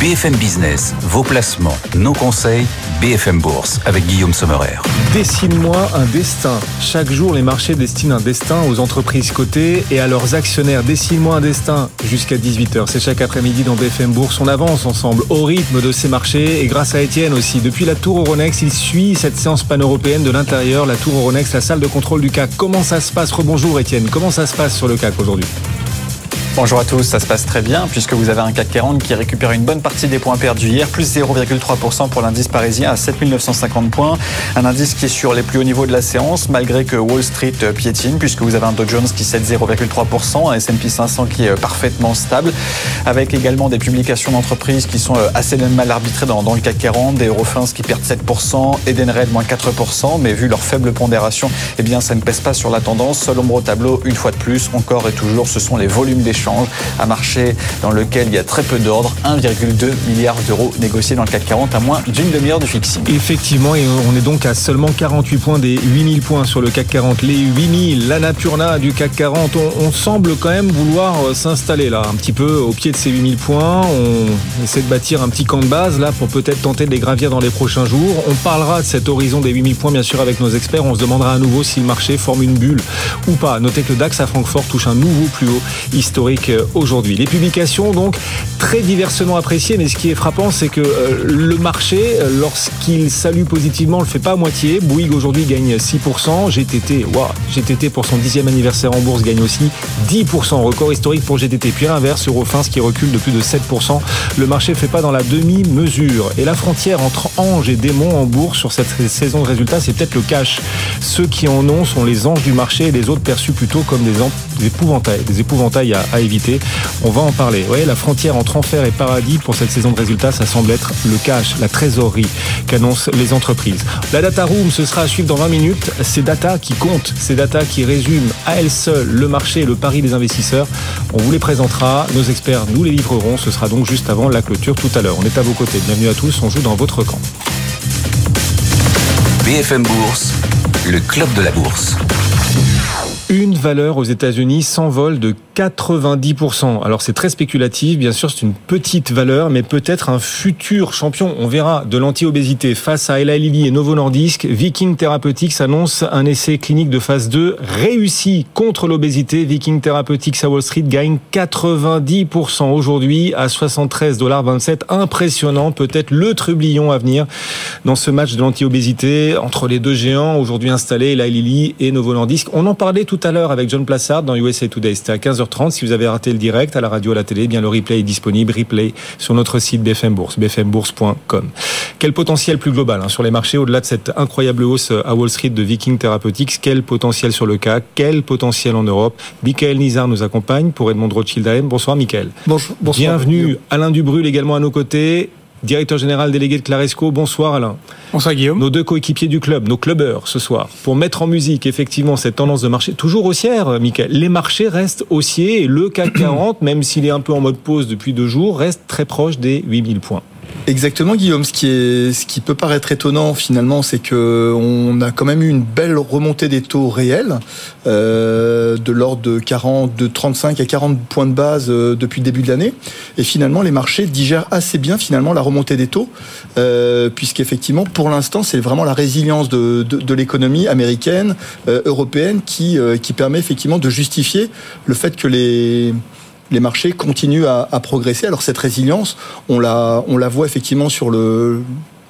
BFM Business, vos placements, nos conseils, BFM Bourse avec Guillaume Sommerer. Dessine-moi un destin. Chaque jour, les marchés destinent un destin aux entreprises cotées et à leurs actionnaires. Dessine-moi un destin jusqu'à 18h. C'est chaque après-midi dans BFM Bourse. On avance ensemble au rythme de ces marchés et grâce à Étienne aussi. Depuis la tour Euronext, il suit cette séance pan-européenne de l'intérieur. La tour Euronext, la salle de contrôle du CAC. Comment ça se passe? Rebonjour Étienne. Comment ça se passe sur le CAC aujourd'hui? Bonjour à tous, ça se passe très bien puisque vous avez un CAC 40 qui récupère une bonne partie des points perdus hier, plus 0,3% pour l'indice parisien à 7950 points. Un indice qui est sur les plus hauts niveaux de la séance malgré que Wall Street piétine puisque vous avez un Dow Jones qui cède 0,3%, un S&P 500 qui est parfaitement stable avec également des publications d'entreprises qui sont assez mal arbitrées dans, le CAC 40, des Eurofins qui perdent 7%, Edenred moins 4%, mais vu leur faible pondération, eh bien ça ne pèse pas sur la tendance. Seul ombre au tableau, une fois de plus, encore et toujours, ce sont les volumes des un marché dans lequel il y a très peu d'ordre, 1,2 milliard d'euros négociés dans le CAC 40 à moins d'une demi-heure de fixing. Effectivement, et on est donc à seulement 48 points des 8000 points sur le CAC 40. Les 8000, la Napurna du CAC 40, on, semble quand même vouloir euh, s'installer là, un petit peu au pied de ces 8000 points. On essaie de bâtir un petit camp de base là pour peut-être tenter de les gravir dans les prochains jours. On parlera de cet horizon des 8000 points bien sûr avec nos experts. On se demandera à nouveau si le marché forme une bulle ou pas. Notez que le DAX à Francfort touche un nouveau plus haut historique euh, aujourd'hui. Les publications, donc, très diversement appréciées, mais ce qui est frappant, c'est que euh, le marché, euh, lorsqu'il salue positivement, le fait pas à moitié. Bouygues aujourd'hui gagne 6%. GTT, waouh, GTT pour son dixième anniversaire en bourse gagne aussi 10%. Record historique pour GTT. Puis l'inverse, Eurofins qui recule de plus de 7%. Le marché fait pas dans la demi-mesure. Et la frontière entre anges et démons en bourse sur cette saison de résultats, c'est peut-être le cash. Ceux qui en ont sont les anges du marché et les autres perçus plutôt comme des, épouvantails, des épouvantails à éviter. On va en parler. Ouais, la frontière entre enfer et paradis pour cette saison de résultats, ça semble être le cash, la trésorerie qu'annoncent les entreprises. La data room, ce sera à suivre dans 20 minutes. Ces data qui comptent, ces data qui résument à elles seules le marché et le pari des investisseurs. On vous les présentera. Nos experts nous les livreront. Ce sera donc juste avant la clôture tout à l'heure. On est à vos côtés. Bienvenue à tous. On joue dans votre camp. BFM Bourse, le club de la bourse. Valeur aux États-Unis s'envole de 90%. Alors c'est très spéculatif, bien sûr c'est une petite valeur, mais peut-être un futur champion. On verra de l'anti-obésité face à Eli Lilly et Novo Nordisk. Viking Therapeutics annonce un essai clinique de phase 2 réussi contre l'obésité. Viking Therapeutics à Wall Street gagne 90% aujourd'hui à 73,27 Impressionnant, peut-être le trublion à venir dans ce match de l'anti-obésité entre les deux géants aujourd'hui installés, Eli Lilly et Novo Nordisk. On en parlait tout à l'heure avec John Plassard dans USA Today. C'était à 15h 30 Si vous avez raté le direct à la radio, à la télé, eh bien le replay est disponible. Replay sur notre site BFM Bourse, bfmbourse.com. Quel potentiel plus global hein, sur les marchés au-delà de cette incroyable hausse à Wall Street de Viking Therapeutics? Quel potentiel sur le CAC Quel potentiel en Europe? Michael Nizar nous accompagne pour Edmond Rothschild AM. Bonsoir Michael. Bonjour. Bienvenue Alain Dubrul également à nos côtés directeur général délégué de Claresco. Bonsoir Alain. Bonsoir Guillaume. Nos deux coéquipiers du club, nos clubbeurs ce soir, pour mettre en musique effectivement cette tendance de marché toujours haussière, Michael. Les marchés restent haussiers et le CAC 40, même s'il est un peu en mode pause depuis deux jours, reste très proche des 8000 points. Exactement, Guillaume. Ce qui est, ce qui peut paraître étonnant finalement, c'est que on a quand même eu une belle remontée des taux réels, euh, de l'ordre de 40, de 35 à 40 points de base euh, depuis le début de l'année. Et finalement, les marchés digèrent assez bien finalement la remontée des taux, euh, puisqu'effectivement, pour l'instant, c'est vraiment la résilience de, de, de l'économie américaine, euh, européenne, qui, euh, qui permet effectivement de justifier le fait que les les marchés continuent à, à, progresser. Alors cette résilience, on la, on la voit effectivement sur le,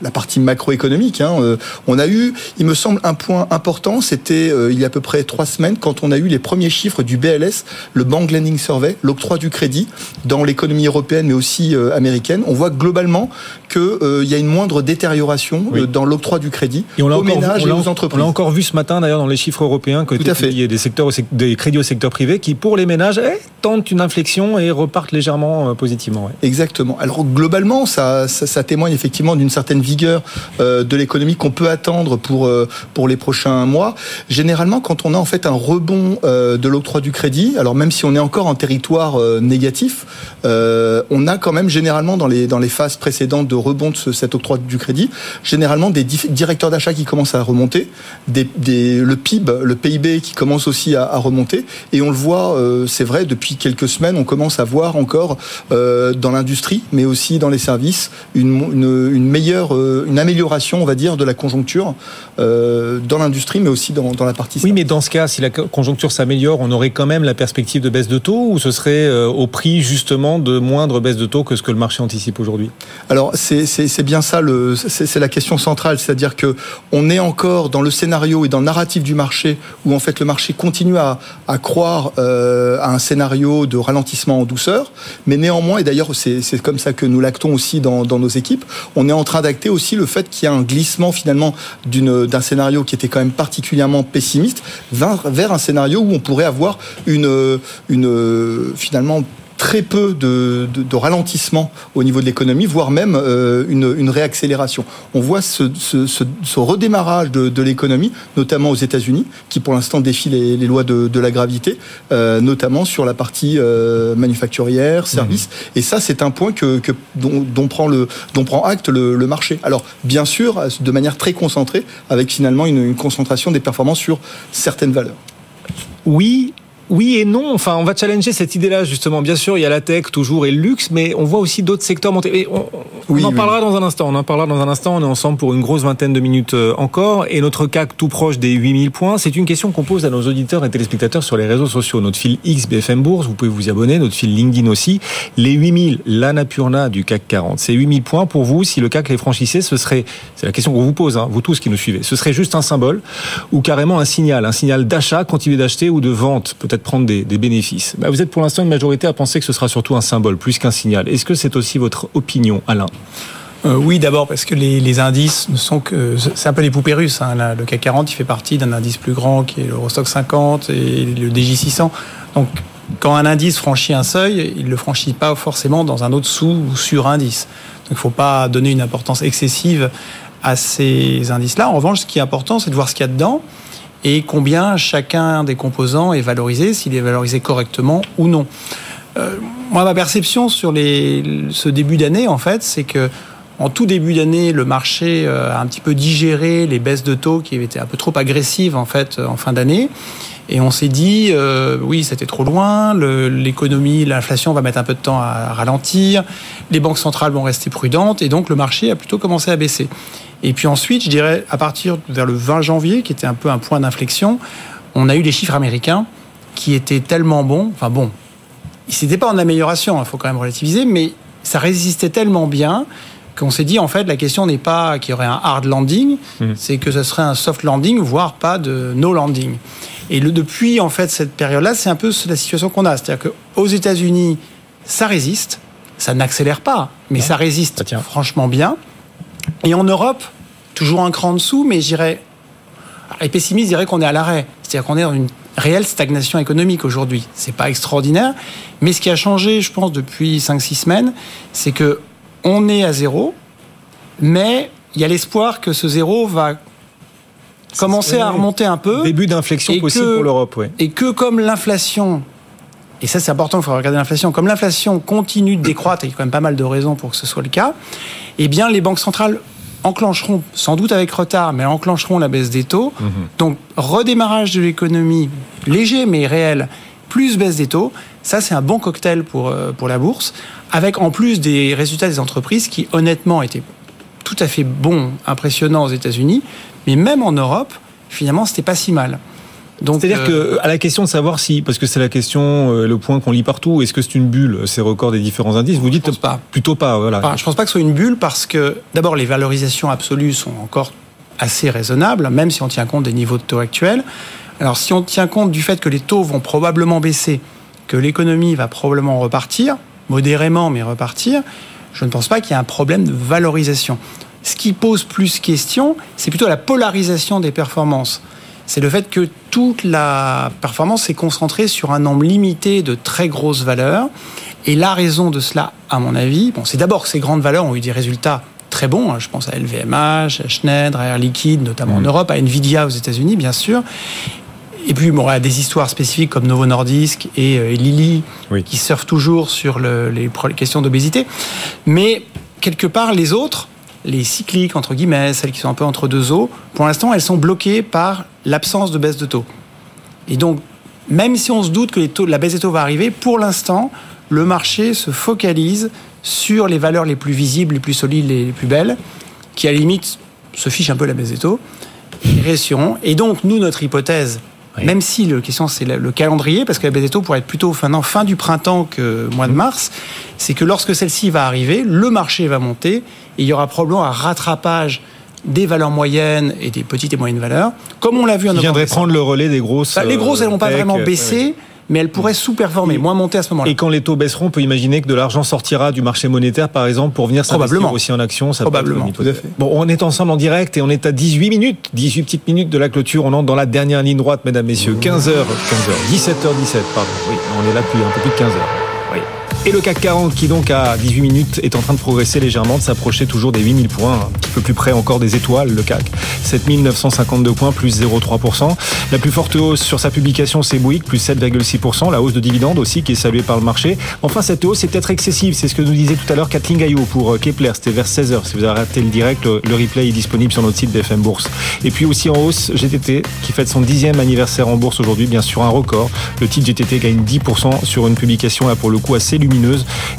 la partie macroéconomique. Hein. Euh, on a eu, il me semble, un point important, c'était euh, il y a à peu près trois semaines, quand on a eu les premiers chiffres du BLS, le Bank Lending Survey, l'octroi du crédit dans l'économie européenne, mais aussi euh, américaine. On voit globalement qu'il y a une moindre détérioration dans l'octroi du crédit et on aux ménages et aux entreprises. On l'a encore vu ce matin, d'ailleurs, dans les chiffres européens, que y a des, secteurs, des crédits au secteur privé qui, pour les ménages, eh, tentent une inflexion et repartent légèrement positivement. Ouais. Exactement. Alors, globalement, ça, ça, ça témoigne effectivement d'une certaine vigueur euh, de l'économie qu'on peut attendre pour euh, pour les prochains mois. Généralement, quand on a en fait un rebond euh, de l'octroi du crédit, alors même si on est encore en territoire négatif, on a quand même généralement dans les dans les phases précédentes de rebond de cet octroi du crédit, généralement des directeurs d'achat qui commencent à remonter, des, des, le PIB, le PIB qui commence aussi à, à remonter, et on le voit, c'est vrai depuis depuis quelques semaines, on commence à voir encore euh, dans l'industrie, mais aussi dans les services, une, une, meilleure, euh, une amélioration, on va dire, de la conjoncture euh, dans l'industrie, mais aussi dans, dans la partie. Oui, mais dans ce cas, si la conjoncture s'améliore, on aurait quand même la perspective de baisse de taux, ou ce serait au prix justement de moindre baisse de taux que ce que le marché anticipe aujourd'hui? Alors c'est bien ça, c'est la question centrale, c'est-à-dire que on est encore dans le scénario et dans le narratif du marché où en fait le marché continue à, à croire à un scénario de ralentissement en douceur, mais néanmoins, et d'ailleurs c'est comme ça que nous l'actons aussi dans, dans, nos équipes, on est en train d'acter aussi le fait qu'il y a un glissement finalement d'un scénario qui était quand même particulièrement pessimiste vers, vers un scénario où on pourrait avoir une, une finalement très peu de, de, ralentissement au niveau de l'économie, voire même euh, une, une, réaccélération. On voit ce, ce, ce, redémarrage de, de l'économie, notamment aux États-Unis, qui pour l'instant défie les, les, lois de, la gravité, euh, notamment sur la partie euh, manufacturière, service. Mmh. Et ça, c'est un point que, que dont, dont, prend le, dont prend acte le, le, marché. Alors, bien sûr, de manière très concentrée, avec finalement une, une concentration des performances sur certaines valeurs. Oui, oui et non. Enfin, on va challenger cette idée-là justement. Bien sûr, il y a la tech toujours et le luxe, mais on voit aussi d'autres secteurs monter. on, en parlera dans un instant. On en parlera dans un instant. On est ensemble pour une grosse vingtaine de minutes euh, encore. Et notre CAC tout proche des 8000 points, c'est une question qu'on pose à nos auditeurs et téléspectateurs sur les réseaux sociaux. Notre fil X BFM Bourse, vous pouvez vous y abonner. Notre fil LinkedIn aussi. Les 8000, l'Annapurna du CAC 40. Ces 8000 points pour vous, si le CAC les franchissait, ce serait, c'est la question qu'on vous pose, hein, vous tous qui nous suivez, ce serait juste un symbole ou carrément un signal, un signal d'achat, continuer d'acheter ou de vente, peut-être prendre des, bénéfices. Bah, vous êtes pour l'instant une majorité à penser que ce sera surtout un symbole plus qu'un signal. Est-ce que c'est aussi votre opinion, Alain? Euh, oui, d'abord parce que les, indices ne sont que c'est un peu les poupées russes. Hein. le CAC 40, il fait partie d'un indice plus grand qui est l'Eurostock 50 et le DJ 600. Donc, quand un indice franchit un seuil, il ne le franchit pas forcément dans un autre sous ou sur indice. Donc, il ne faut pas donner une importance excessive à ces indices-là. En revanche, ce qui est important, c'est de voir ce qu'il y a dedans et combien chacun des composants est valorisé, s'il est valorisé correctement ou non. Euh, moi, ma perception sur ce début d'année, en fait, c'est que en tout début d'année, le marché euh, a un petit peu digéré les baisses de taux qui étaient un peu trop agressives en fait en fin d'année. Et on s'est dit, euh, oui, c'était trop loin, l'économie, l'inflation va mettre un peu de temps à ralentir, les banques centrales vont rester prudentes, et donc le marché a plutôt commencé à baisser. Et puis ensuite, je dirais, à partir vers le 20 janvier, qui était un peu un point d'inflexion, on a eu les chiffres américains qui étaient tellement bons. Enfin bon, c'était pas en amélioration, il faut quand même relativiser, mais ça résistait tellement bien qu'on s'est dit en fait la question n'est pas qu'il y aurait un hard landing, mmh. c'est que ce serait un soft landing, voire pas de no landing. Et le, depuis en fait cette période-là, c'est un peu la situation qu'on a, c'est-à-dire qu'aux États-Unis, ça résiste, ça n'accélère pas, mais ça résiste franchement bien. Et en Europe, toujours un cran en dessous, mais j'irais. Les pessimistes diraient qu'on est à l'arrêt. C'est-à-dire qu'on est dans une réelle stagnation économique aujourd'hui. C'est pas extraordinaire, mais ce qui a changé, je pense, depuis 5-6 semaines, c'est que on est à zéro, mais il y a l'espoir que ce zéro va commencer à remonter un peu. Début d'inflexion possible pour l'Europe, oui. Et que comme l'inflation et ça c'est important, il faut regarder l'inflation, comme l'inflation continue de décroître, et il y a quand même pas mal de raisons pour que ce soit le cas, eh bien les banques centrales enclencheront, sans doute avec retard, mais enclencheront la baisse des taux. Mhm. Donc redémarrage de l'économie léger mais réel, plus baisse des taux, ça c'est un bon cocktail pour, euh, pour la bourse, avec en plus des résultats des entreprises qui honnêtement étaient tout à fait bons, impressionnants aux États-Unis, mais même en Europe, finalement c'était pas si mal. C'est-à-dire euh, que à la question de savoir si, parce que c'est la question, euh, le point qu'on lit partout, est-ce que c'est une bulle ces records des différents indices? Vous dites pas. plutôt pas. Voilà. je pense pas que ce soit une bulle parce que d'abord les valorisations absolues sont encore assez raisonnables, même si on tient compte des niveaux de taux actuels. Alors si on tient compte du fait que les taux vont probablement baisser, que l'économie va probablement repartir, modérément mais repartir, je ne pense pas qu'il y ait un problème de valorisation. Ce qui pose plus question, c'est plutôt la polarisation des performances c'est le fait que toute la performance est concentrée sur un nombre limité de très grosses valeurs. Et la raison de cela, à mon avis, bon, c'est d'abord que ces grandes valeurs ont eu des résultats très bons. Hein. Je pense à LVMH, à Schneider, à Air Liquide, notamment en mmh. Europe, à Nvidia aux États-Unis, bien sûr. Et puis, bon, il y a des histoires spécifiques comme Novo Nordisk et, euh, Lilly qui surfent toujours sur les questions d'obésité. Mais quelque part, les autres, les cycliques, entre guillemets, celles qui sont un peu entre deux eaux, pour l'instant, elles sont bloquées par l'absence de baisse de taux. Et donc, même si on se doute que la baisse des taux va arriver, pour l'instant, le marché se focalise sur les valeurs les plus visibles, les plus solides, les plus belles, qui à la limite se fichent un peu la baisse des taux, et. Et donc, nous, notre hypothèse, même si la question c'est le calendrier, parce que la baisse des taux pourrait être plutôt fin, fin du printemps que mois de mars, c'est que lorsque celle-ci va arriver, le marché va monter et il y aura probablement un rattrapage des valeurs moyennes et des petites et moyennes valeurs, comme on l'a vu en novembre. viendrait prendre le relais des grosses. Bah, les grosses, elles vont pas vraiment baisser mais elle pourrait sous-performer, moins monter à ce moment-là. Et quand les taux baisseront, on peut imaginer que de l'argent sortira du marché monétaire, par exemple, pour venir s'investir aussi en actions. Ça Probablement. bon, on est ensemble en direct et on est à 18 minutes, 18 petites minutes de la clôture. On entre dans la dernière ligne droite, mesdames, messieurs. 15h, 15h, 17h17, pardon. Oui, on est là depuis un peu plus de 15 h et le CAC 40 qui donc à 18 minutes est en train de progresser légèrement, de s'approcher toujours des 8000 points, un petit peu plus près encore des étoiles, le CAC. 7952 points, plus 0,3%. La plus forte hausse sur sa publication, c'est Bouygues, plus 7,6%. La hausse de dividendes aussi qui est saluée par le marché. Enfin, cette hausse est peut-être excessive. C'est ce que nous disait tout à l'heure Kathleen Gaillot pour euh, Kepler. C'était vers 16h. Si vous avez raté le direct, le replay est disponible sur notre site BFM Bourse. Et puis aussi en hausse, GTT qui fête son dixième anniversaire en bourse aujourd'hui, bien sûr un record. Le titre GTT gagne 10% sur une publication là pour le coup assez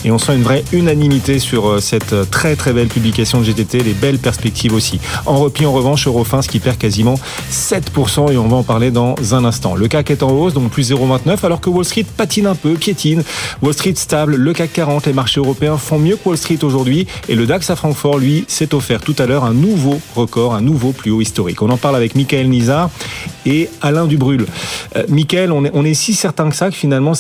et on sent une vraie unanimité sur euh, cette euh, très très belle publication de GTT, les belles perspectives aussi. En repli en revanche, Eurofins qui perd quasiment 7% et on va en parler dans un instant. Le CAC est en hausse, donc plus 0,29 alors que Wall Street patine un peu, piétine. Wall Street stable, le CAC 40, les marchés européens font mieux que Wall Street aujourd'hui et le DAX à Francfort, lui, s'est offert tout à l'heure un nouveau record, un nouveau plus haut historique. On en parle avec Michael Nizar et Alain Dubrul. Euh, Michael, on est, on est si certain que ça que finalement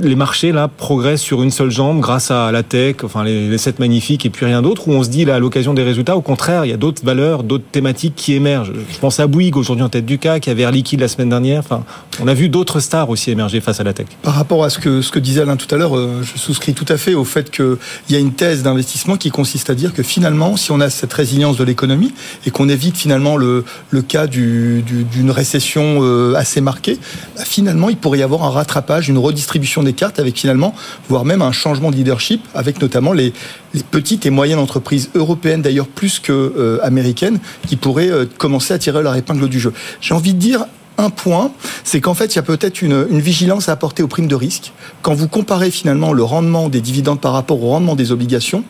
les marchés là progressent sur une seule jambe grâce à la tech, enfin les, les 7 magnifiques et puis rien d'autre, où on se dit là à l'occasion des résultats, au contraire, il y a d'autres valeurs, d'autres thématiques qui émergent. Je pense à Bouygues aujourd'hui en tête du CAC, avait Air Liquide la semaine dernière. Enfin, on a vu d'autres stars aussi émerger face à la tech. Par rapport à ce que, ce que disait Alain tout à l'heure, euh, je souscris tout à fait au fait qu'il y a une thèse d'investissement qui consiste à dire que finalement, si on a cette résilience de l'économie et qu'on évite finalement le, le cas d'une du, récession euh, assez marquée, bah, finalement, il pourrait y avoir un rattrapage, une redistribution des cartes avec finalement, voire même un changement de leadership avec notamment les, petites et moyennes entreprises européennes, d'ailleurs plus que euh, américaines, qui pourraient euh, commencer à tirer leur épingle du jeu. J'ai envie de dire un point, c'est qu'en fait, il y a peut-être une, vigilance à apporter aux primes de risque. Quand vous comparez finalement le rendement des dividendes par rapport au rendement des obligations,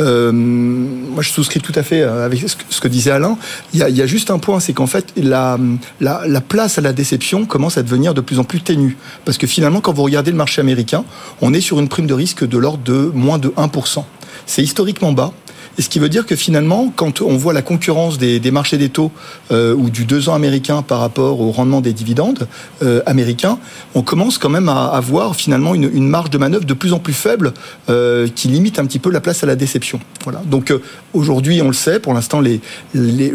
euh, moi je souscris tout à fait euh, avec ce que, disait Alain. Il y, a, juste un point, c'est qu'en fait, la, la, place à la déception commence à devenir de plus en plus ténue. Parce que finalement, quand vous regardez le marché américain, on est sur une prime de risque de l'ordre de moins de 1%. C'est historiquement bas. Et ce qui veut dire que finalement, quand on voit la concurrence des, marchés des taux euh, ou du 2 ans américain par rapport au rendement des dividendes euh, américains, on commence quand même à avoir finalement une, marge de manœuvre de plus en plus faible euh, qui limite un petit peu la place à la déception. Voilà. Donc aujourd'hui, on le sait, pour l'instant,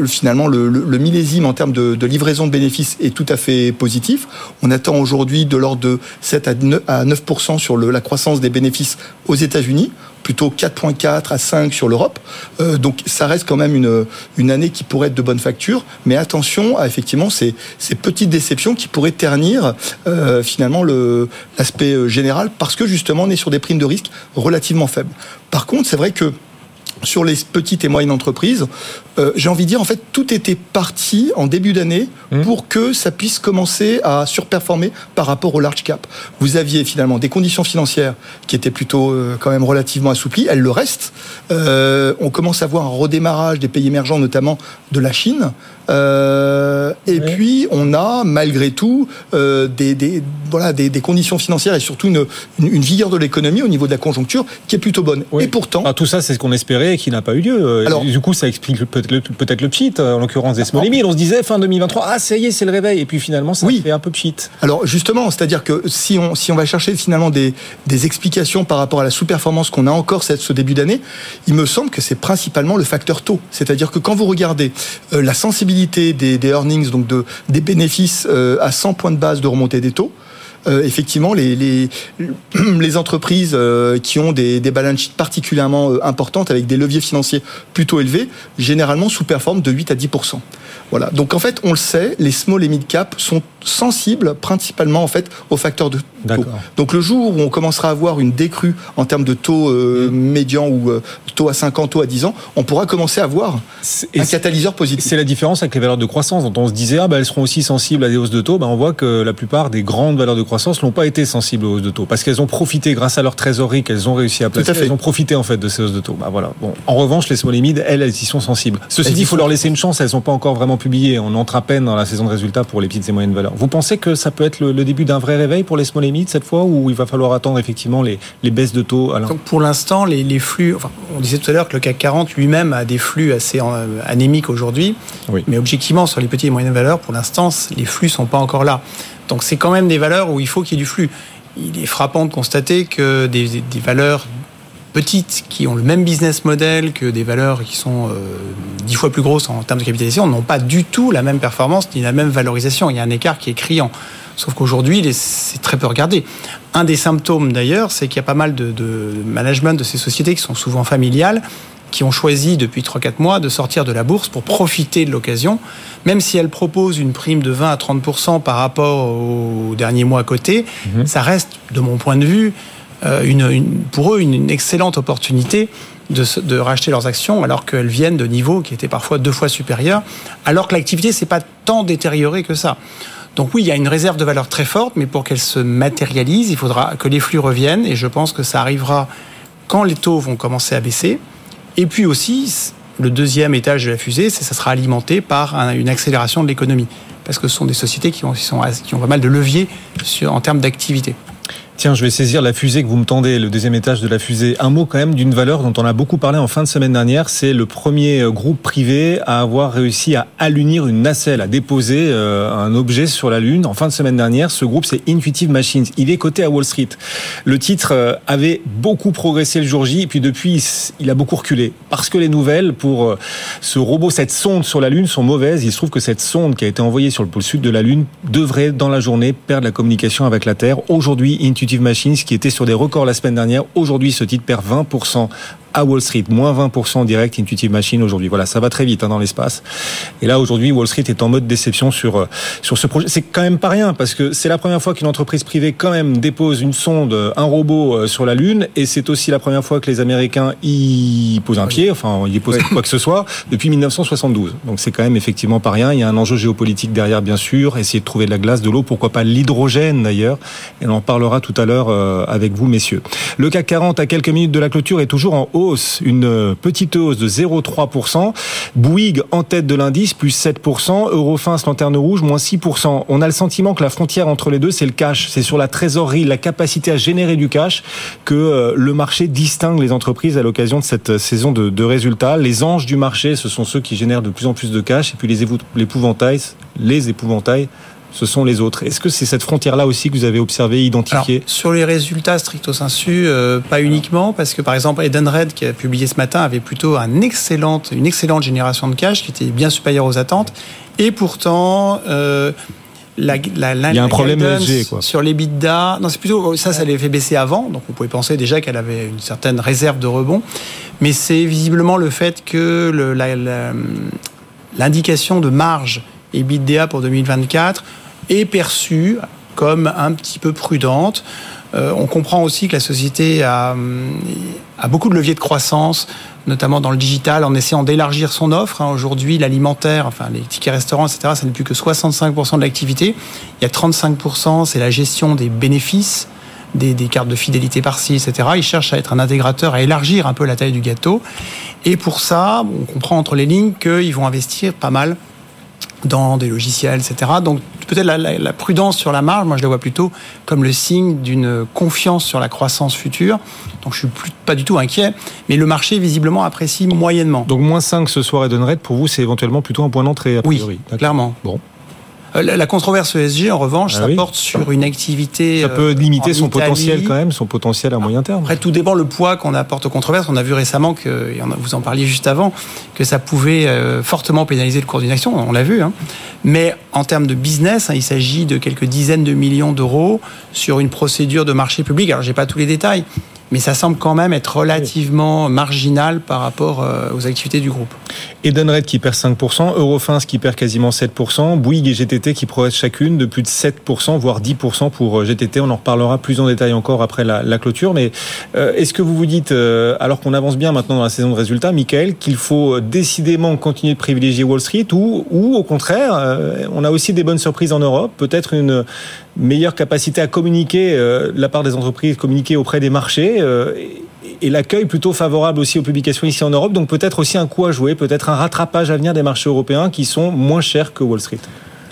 finalement, le, millésime en termes de, livraison de bénéfices est tout à fait positif. On attend aujourd'hui de l'ordre de 7 à 9%, sur la croissance des bénéfices aux États-Unis plutôt 4.4 à 5 sur l'Europe. Euh, donc ça reste quand même une, une année qui pourrait être de bonne facture, mais attention à effectivement ces, ces petites déceptions qui pourraient ternir euh, finalement l'aspect euh, général parce que justement on est sur des primes de risque relativement faibles. Par contre, c'est vrai que sur les petites et moyennes entreprises, euh, j'ai envie de dire, en fait, tout était parti en début d'année mmh. pour que ça puisse commencer à surperformer par rapport au large cap. Vous aviez finalement des conditions financières qui étaient plutôt euh, quand même relativement assouplies, elles le restent. Euh, on commence à voir un redémarrage des pays émergents, notamment de la Chine. Euh, et puis on a malgré tout euh, des, des, voilà des, des, conditions financières et surtout une, une, vigueur de l'économie au niveau de la conjoncture qui est plutôt bonne. Et pourtant, ah, tout ça c'est ce qu'on espérait et qui n'a pas eu lieu. Alors, du coup ça explique peut-être le, peut le pchit en l'occurrence des small On se disait fin 2023 ah ça y est c'est le réveil et puis finalement ça fait un peu pchit. Alors justement c'est-à-dire que si on si on va chercher finalement des, des explications par rapport à la sous-performance qu'on a encore cette, ce début d'année, il me semble que c'est principalement le facteur taux. C'est-à-dire que quand vous regardez euh, la sensibilité des, earnings, donc de, des bénéfices euh, à 100 points de base de remontée des taux. Euh, effectivement, les, les, les entreprises euh, qui ont des, des balance sheets particulièrement importantes avec des leviers financiers plutôt élevés, généralement sous-performent de 8 à 10 Voilà. Donc en fait, on le sait, les small et mid cap sont sensibles principalement en fait aux facteurs de taux. Donc le jour où on commencera à avoir une décrue en termes de taux euh, mm. médian ou euh, taux à 5 ans, taux à 10 ans, on pourra commencer à voir un catalyseur positif. C'est la différence avec les valeurs de croissance dont on se disait ah bah, elles seront aussi sensibles à des hausses de taux. Bah, on voit que la plupart des grandes valeurs de croissance n'ont pas été sensibles aux hausses de taux parce qu'elles ont profité grâce à leur trésorerie qu'elles ont réussi à placer. elles ont profité en fait de ces hausses de taux. Bah, voilà. Bon. En revanche, les small elles, elles y sont sensibles. Ceci dit, il faut leur laisser une chance. Elles sont pas encore vraiment publiées. On entre à peine dans la saison de résultats pour les petites et moyennes valeurs. Vous pensez que ça peut être le, début d'un vrai réveil pour les small et cette fois, ou il va falloir attendre effectivement les, baisses de taux Donc Pour l'instant, les, flux, enfin, on disait tout à l'heure que le CAC 40 lui-même a des flux assez euh, anémiques aujourd'hui, mais objectivement, sur les petites et moyennes valeurs, pour l'instant, les flux sont pas encore là. Donc c'est quand même des valeurs où il faut qu'il y ait du flux. Il est frappant de constater que des, des valeurs petites qui ont le même business model que des valeurs qui sont euh, dix fois plus grosses en termes de capitalisation n'ont pas du tout la même performance ni la même valorisation. Il y a un écart qui est criant. Sauf qu'aujourd'hui, c'est très peu regardé. Un des symptômes d'ailleurs, c'est qu'il y a pas mal de, de, management de ces sociétés qui sont souvent familiales, qui ont choisi depuis 3-4 mois de sortir de la bourse pour profiter de l'occasion, même si elles proposent une prime de 20 à 30% par rapport au dernier mois à côté, mhm. ça reste, de mon point de vue, euh, pour eux une, excellente opportunité de, racheter leurs actions alors qu'elles viennent de niveaux qui étaient parfois deux fois supérieurs, alors que l'activité s'est pas tant détériorée que ça. Donc oui, il y a une réserve de valeur très forte, mais pour qu'elle se matérialise, il faudra que les flux reviennent, et je pense que ça arrivera quand les taux vont commencer à baisser. Et puis aussi, le deuxième étage de la fusée, c'est ça sera alimenté par une accélération de l'économie, parce que ce sont des sociétés qui ont, qui ont pas mal de leviers en termes d'activité. Tiens, je vais saisir la fusée que vous me tendez, le deuxième étage de la fusée. Un mot quand même d'une valeur dont on a beaucoup parlé en fin de semaine dernière. C'est le premier euh, groupe privé à avoir réussi à allunir une nacelle, à déposer euh, un objet sur la Lune. En fin de semaine dernière, ce groupe, c'est Intuitive Machines. Il est coté à Wall Street. Le titre euh, avait beaucoup progressé le jour J, et puis depuis, il a beaucoup reculé. Parce que les nouvelles pour ce robot, cette sonde sur la Lune sont mauvaises. Il se trouve que cette sonde qui a été envoyée sur le pôle sud de la Lune devrait, dans la journée, perdre la communication avec la Terre. Aujourd'hui, Intuitive Machines, qui était sur des records la semaine dernière. Aujourd'hui, ce titre perd 20% à Wall Street, moins 20% direct Intuitive Machine aujourd'hui. Voilà, ça va très vite hein, dans l'espace. Et là, aujourd'hui, Wall Street est en mode déception sur, euh, sur ce projet. C'est quand même pas rien, parce que c'est la première fois qu'une entreprise privée, quand même, dépose une sonde, euh, un robot euh, sur la Lune, et c'est aussi la première fois que les Américains y posent un pied, enfin, y posent quoi que ce soit, depuis 1972. Donc c'est quand même effectivement pas rien. Il y a un enjeu géopolitique derrière, bien sûr, essayer de trouver de la glace, de l'eau, pourquoi pas l'hydrogène d'ailleurs, et on en parlera tout à l'heure avec vous, messieurs. Le CAC 40, à quelques minutes de la clôture, est toujours en haut une petite hausse de 0,3%. Bouygues en tête de l'indice, plus 7%. Eurofins, lanterne rouge, moins 6%. On a le sentiment que la frontière entre les deux, c'est le cash. C'est sur la trésorerie, la capacité à générer du cash que euh, le marché distingue les entreprises à l'occasion de cette saison de, résultats. Les anges du marché, ce sont ceux qui génèrent de plus en plus de cash. Et puis les épouvantails ce sont les autres. Est-ce que c'est cette frontière-là aussi que vous avez observé, identifié Sur les résultats stricto sensu, euh, pas uniquement, parce que par exemple Edenred qui a publié ce matin avait plutôt un excellente, une excellente génération de cash qui était bien supérieure aux attentes, et pourtant. Euh, la, la, Il y a un problème ESG, quoi. Sur les bidas, non, c'est plutôt ça, ça l'avait fait baisser avant, donc vous pouvez penser déjà qu'elle avait une certaine réserve de rebond, mais c'est visiblement le fait que l'indication de marge EBITDA pour 2024 est perçue comme un petit peu prudente. Euh, on comprend aussi que la société a, a, beaucoup de leviers de croissance, notamment dans le digital, en essayant d'élargir son offre. Hein. Aujourd'hui, l'alimentaire, enfin les tickets restaurants, etc., ça n'est plus que 65% de l'activité. Il y a 35%, c'est la gestion des bénéfices. Des, des, cartes de fidélité par-ci, etc. Ils cherchent à être un intégrateur, à élargir un peu la taille du gâteau. Et pour ça, on comprend entre les lignes qu'ils vont investir pas mal dans des logiciels, etc. Donc peut-être la, prudence sur la marge, moi je la vois plutôt comme le signe d'une confiance sur la croissance future. Donc je suis plus, pas du tout inquiet, mais le marché visiblement apprécie moyennement. Donc moins 5 ce soir et Edenred, pour vous c'est éventuellement plutôt un point d'entrée a priori. Oui, clairement. Bon. Euh, la controverse ESG, en revanche, ah ça porte sur une activité. Ça peut euh, limiter son potentiel quand même, son potentiel à moyen terme. Après, tout dépend le poids qu'on apporte aux controverses. On a vu récemment que, vous en parliez juste avant, que ça pouvait euh, fortement pénaliser le cours d'une action. On l'a vu. Hein. Mais en termes de business, hein, il s'agit de quelques dizaines de millions d'euros sur une procédure de marché public. Alors, j'ai pas tous les détails, mais ça semble quand même être relativement marginal par rapport euh, aux activités du groupe. Edenred qui perd 5%, Eurofins qui perd quasiment 7%, Bouygues et GTT qui progressent chacune de plus de 7%, voire 10% pour euh, GTT. On en reparlera plus en détail encore après la, clôture. Mais euh, est-ce que vous vous dites, euh, alors qu'on avance bien maintenant dans la saison de résultats, Michael, qu'il faut décidément continuer de privilégier Wall Street ou, au contraire, euh, on a aussi des bonnes surprises en Europe, peut-être une meilleure capacité à communiquer euh, la part des entreprises, communiquer auprès des marchés euh, et l'accueil plutôt favorable aussi aux publications ici en Europe. Donc peut-être aussi un coup à jouer, peut-être un rattrapage à venir des marchés européens qui sont moins chers que Wall Street.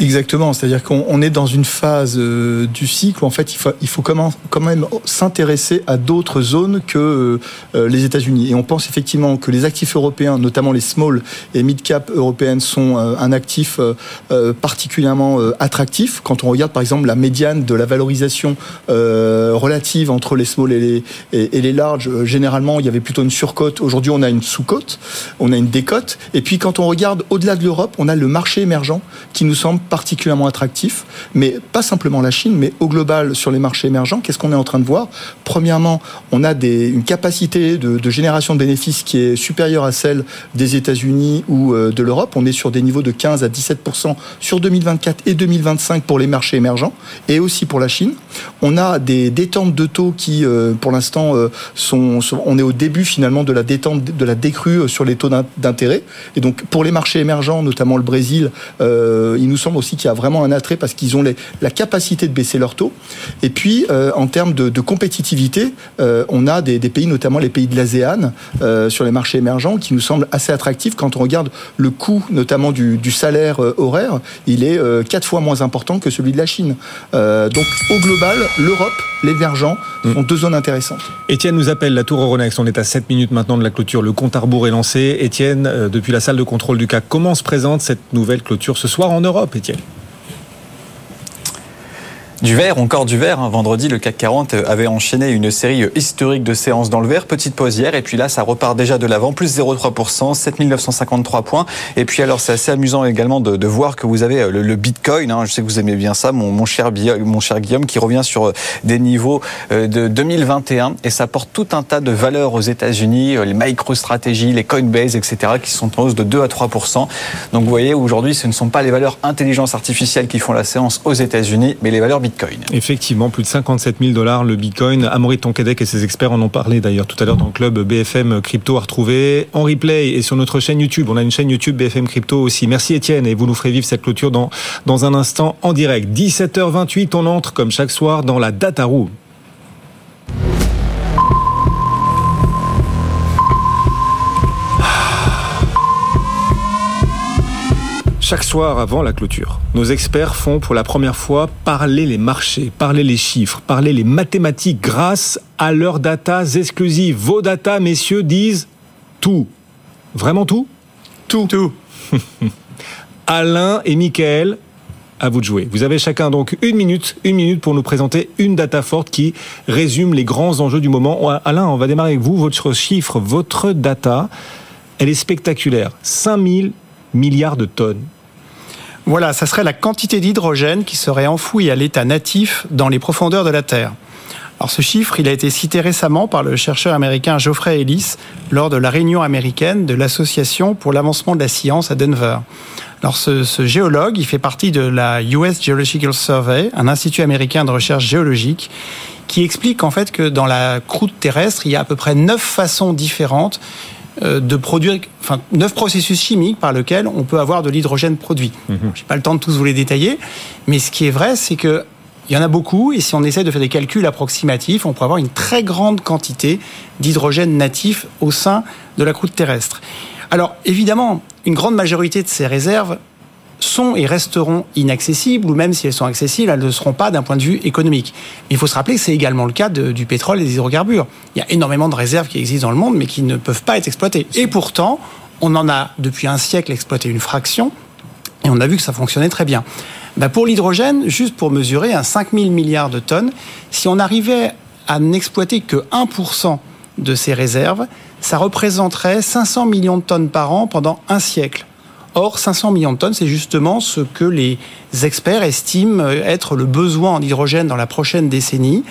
Exactement, c'est-à-dire qu'on est dans une phase euh, du cycle où en fait il faut, quand même s'intéresser à d'autres zones que euh, les États-Unis. Et on pense effectivement que les actifs européens, notamment les small et mid cap européennes, sont euh, un actif euh, euh, particulièrement euh, attractif. Quand on regarde par exemple la médiane de la valorisation euh, relative entre les small et les, et, les larges, euh, généralement il y avait plutôt une surcote. Aujourd'hui on a une sous-cote, on a une décote. Et puis quand on regarde au-delà de l'Europe, on a le marché émergent qui nous semble particulièrement attractif, mais pas simplement la Chine, mais au global sur les marchés émergents, qu'est-ce qu'on est en train de voir? Premièrement, on a une capacité de, génération de bénéfices qui est supérieure à celle des États-Unis ou euh, de l'Europe. On est sur des niveaux de 15 à 17% sur 2024 et 2025 pour les marchés émergents et aussi pour la Chine. On a des détentes de taux qui, euh, pour l'instant, euh, sont, on est au début finalement de la détente, de la décrue sur les taux d'in- d'intérêt. Et donc pour les marchés émergents, notamment le Brésil, il nous semble aussi qu'il y a vraiment un attrait parce qu'ils ont les- la capacité de baisser leurs taux. Et puis euh, en termes de, de compétitivité, euh, on a des, des pays, notamment les pays de l'ASEAN, euh, sur les marchés émergents, qui nous semblent assez attractifs quand on regarde le coût, notamment du, du salaire horaire, il est quatre fois moins important que celui de la Chine. Donc au global, l'Europe, l'émergent sont deux zones intéressantes. Étienne nous appelle la Tour Euronext. On est à 7 minutes maintenant de la clôture. Le compte à rebours est lancé. Étienne, depuis la salle de contrôle du CAC, comment se présente cette nouvelle clôture ce soir en Europe, Étienne? question. Du vert, encore du vert. hein. Vendredi, le CAC 40 avait enchaîné une série historique de séances dans le vert. Petite pause hier, et puis là, ça repart déjà de l'avant, plus 0,3%, 7953 points. Et puis alors, c'est assez amusant également de, de voir que vous avez le, le Bitcoin. hein. Je sais que vous aimez bien ça, mon, mon cher, mon cher Guillaume, qui revient sur euh, des niveaux euh, de 2021, et ça porte tout un tas de valeurs aux États-Unis, euh, les MicroStrategy, les Coinbase, etc., qui sont en hausse de 2 à 3%. Donc vous voyez, aujourd'hui, ce ne sont pas les valeurs intelligence artificielle qui font la séance aux États-Unis, mais les valeurs Bitcoin. Effectivement, plus de 57 000 dollars le Bitcoin. Amaury Tonquédec et ses experts en ont parlé d'ailleurs tout à l'heure dans le club BFM Crypto à retrouver en replay et sur notre chaîne YouTube. On a une chaîne YouTube BFM Crypto aussi. Merci Étienne et vous nous ferez vivre cette clôture dans, dans un instant en direct. 17h28, on entre comme chaque soir dans la Data Room. Chaque soir avant la clôture, nos experts font pour la première fois parler les marchés, parler les chiffres, parler les mathématiques grâce à leurs datas exclusives. Vos datas, messieurs, disent tout. Vraiment tout? Tout. Tout. Alain et Michael, à vous de jouer. Vous avez chacun donc une minute, une minute pour nous présenter une data forte qui résume les grands enjeux du moment. Alain, on va démarrer avec vous. Votre chiffre, votre data, elle est spectaculaire. 5000 milliards de tonnes. Voilà, ça serait la quantité d'hydrogène qui serait enfouie à l'état natif dans les profondeurs de la Terre. Alors ce chiffre, il a été cité récemment par le chercheur américain Geoffrey Ellis lors de la réunion américaine de l'Association pour l'avancement de la science à Denver. Alors ce, géologue, il fait partie de la US Geological Survey, un institut américain de recherche géologique, qui explique en fait que dans la croûte terrestre, il y a à peu près neuf façons différentes de produire, enfin, neuf processus chimiques par lesquels on peut avoir de l'hydrogène produit. Mmh. J'ai pas le temps de tous vous les détailler, mais ce qui est vrai, c'est que il y en a beaucoup, et si on essaie de faire des calculs approximatifs, on peut avoir une très grande quantité d'hydrogène natif au sein de la croûte terrestre. Alors, évidemment, une grande majorité de ces réserves sont et resteront inaccessibles, ou même si elles sont accessibles, elles ne seront pas d'un point de vue économique. Mais il faut se rappeler que c'est également le cas du pétrole et des hydrocarbures. Il y a énormément de réserves qui existent dans le monde, mais qui ne peuvent pas être exploitées. Et pourtant, on en a depuis un siècle exploité une fraction, et on a vu que ça fonctionnait très bien. Ben pour l'hydrogène, juste pour mesurer, un 5 000 milliards de tonnes, si on arrivait à n'exploiter que 1% de ces réserves, ça représenterait 500 millions de tonnes par an pendant un siècle. Or, 500 millions de tonnes, c'est justement ce que les experts estiment être le besoin en hydrogène dans la prochaine décennie.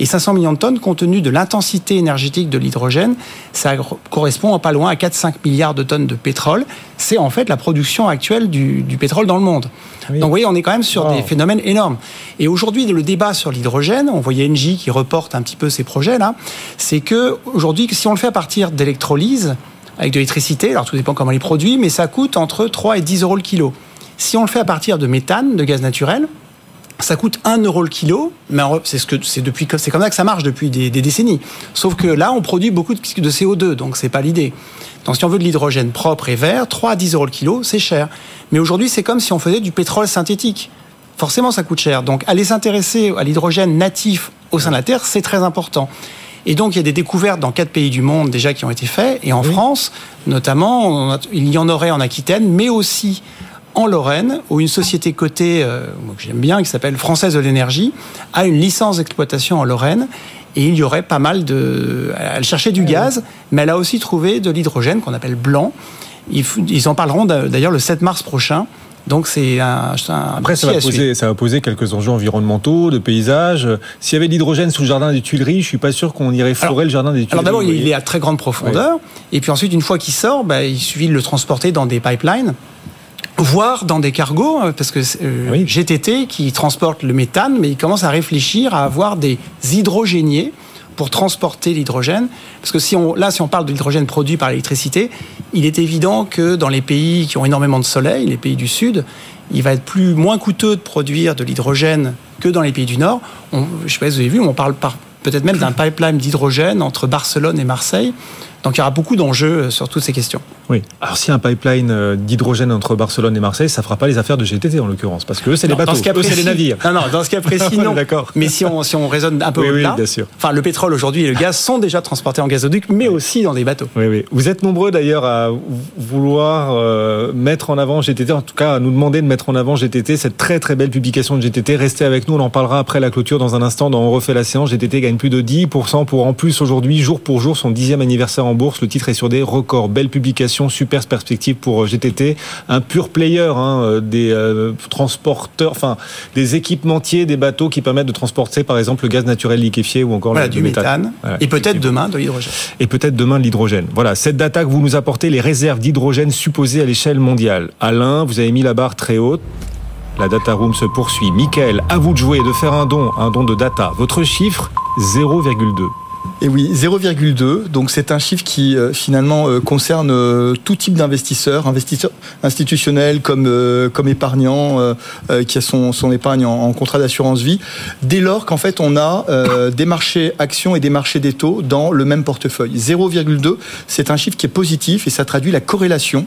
Et 500 millions de tonnes, compte tenu de l'intensité énergétique de l'hydrogène, ça correspond pas loin à 4-5 milliards de tonnes de pétrole. C'est en fait la production actuelle du, pétrole dans le monde. Donc vous voyez, on est quand même sur des phénomènes énormes. Et aujourd'hui, le débat sur l'hydrogène, on voyait Engie qui reporte un petit peu ces projets là, c'est que aujourd'hui, si on le fait à partir d'électrolyse, avec de l'électricité, alors tout dépend comment il est produit, mais ça coûte entre 3 et 10 euros le kilo. Si on le fait à partir de méthane, de gaz naturel, ça coûte 1 euro le kilo, mais c'est ce que depuis comme ça que ça marche depuis des, décennies. Sauf que là, on produit beaucoup de, CO2, donc c'est pas l'idée. Donc si on veut de l'hydrogène propre et vert, 3 à 10 euros le kilo, c'est cher. Mais aujourd'hui, c'est comme si on faisait du pétrole synthétique. Forcément, ça coûte cher. Donc aller s'intéresser à l'hydrogène natif au sein de la Terre, c'est très important. Et donc, il y a des découvertes dans quatre pays du monde déjà qui ont été faites. Et en France, notamment, il y en aurait en Aquitaine, mais aussi en Lorraine, où une société cotée, euh, que j'aime bien, qui s'appelle Française de l'énergie, a une licence d'exploitation en Lorraine. Et il y aurait pas mal de... Elle cherchait du gaz, mais elle a aussi trouvé de l'hydrogène qu'on appelle blanc. Ils en parleront d'ailleurs le 7 mars prochain. Donc c'est un, Après, ça va, poser, ça va poser quelques enjeux environnementaux, de paysage. S'il y avait de l'hydrogène sous le jardin des Tuileries, je suis pas sûr qu'on irait forer le jardin des Tuileries. Alors d'abord, il est à très grande profondeur. Et puis ensuite, une fois qu'il sort, bah, il suffit de le transporter dans des pipelines voire dans des cargos, euh, parce que euh, GTT qui transporte le méthane, mais il commence à réfléchir à avoir des hydrogéniers pour transporter l'hydrogène. Parce que si on, là, si on parle de l'hydrogène produit par l'électricité, il est évident que dans les pays qui ont énormément de soleil, les pays du Sud, il va être plus, moins coûteux de produire de l'hydrogène que dans les pays du Nord. je ne sais pas si vous avez vu, on parle peut-être même d'un pipeline d'hydrogène entre Barcelone et Marseille. Donc il y aura beaucoup d'enjeux sur toutes ces questions. Oui. Alors si un pipeline euh, d'hydrogène entre Barcelone et Marseille, ça fera pas les affaires de GTT en l'occurrence, parce que c'est les bateaux, eux c'est les navires. Non, non, dans ce cas précis, non. D'accord. Mais si on, si on raisonne un peu oui, au-delà, oui, enfin le pétrole aujourd'hui et le gaz sont déjà transportés en gazoduc, mais aussi dans des bateaux. Oui, oui. Vous êtes nombreux d'ailleurs à vouloir euh, mettre en avant GTT, en tout cas à nous demander de mettre en avant GTT, cette très très belle publication de GTT. Restez avec nous, on en parlera après la clôture dans un instant, dans On refait la séance. GTT gagne plus de 10% pour en plus aujourd'hui, jour pour jour, son dixième anniversaire en bourse. Le titre est sur des records. Belle publication, super perspective pour euh, GTT, un pur player hein, euh, des euh, transporteurs, enfin des équipementiers des bateaux qui permettent de transporter par exemple le gaz naturel liquéfié ou encore le, du méthane. et peut-être demain de l'hydrogène. Et peut-être demain de l'hydrogène. Voilà, cette data que vous nous apportez, les réserves d'hydrogène supposées à l'échelle mondiale. Alain, vous avez mis la barre très haute. La data room se poursuit. Michael, à vous de jouer, de faire un don, un don de data. Votre chiffre 0,2. Et oui, 0,2. Donc c'est un chiffre qui euh, finalement euh, concerne euh, tout type d'investisseurs, investisseurs institutionnels comme comme épargnants qui a son, son épargne en, contrat d'assurance vie. Dès lors qu'en fait on a des marchés actions et des marchés des taux dans le même portefeuille. 0,2, c'est un chiffre qui est positif et ça traduit la corrélation.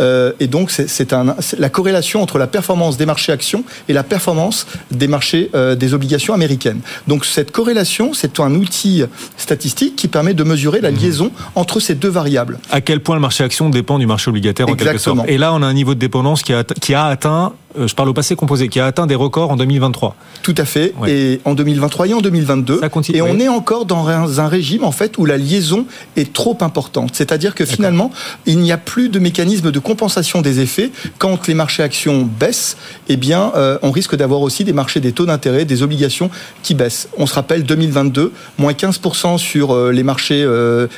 et donc c'est un la corrélation entre la performance des marchés actions et la performance des marchés des obligations américaines. Donc cette corrélation, c'est un outil statistique qui permet de mesurer la liaison entre ces deux variables. À quel point le marché action dépend du marché obligataire en quelque sorte. Et là, on a un niveau de dépendance qui a, qui a atteint je parle au passé composé, qui a atteint des records en 2023. Tout à fait. Et en 2023 et en 2022. Ça continue, et on est encore dans un régime en fait où la liaison est trop importante. C'est-à-dire que finalement, il n'y a plus de mécanisme de compensation des effets. Quand les marchés actions baissent, eh bien, euh, on risque d'avoir aussi des marchés des taux d'intérêt, des obligations qui baissent. On se rappelle 2022, moins 15% sur euh, les marchés,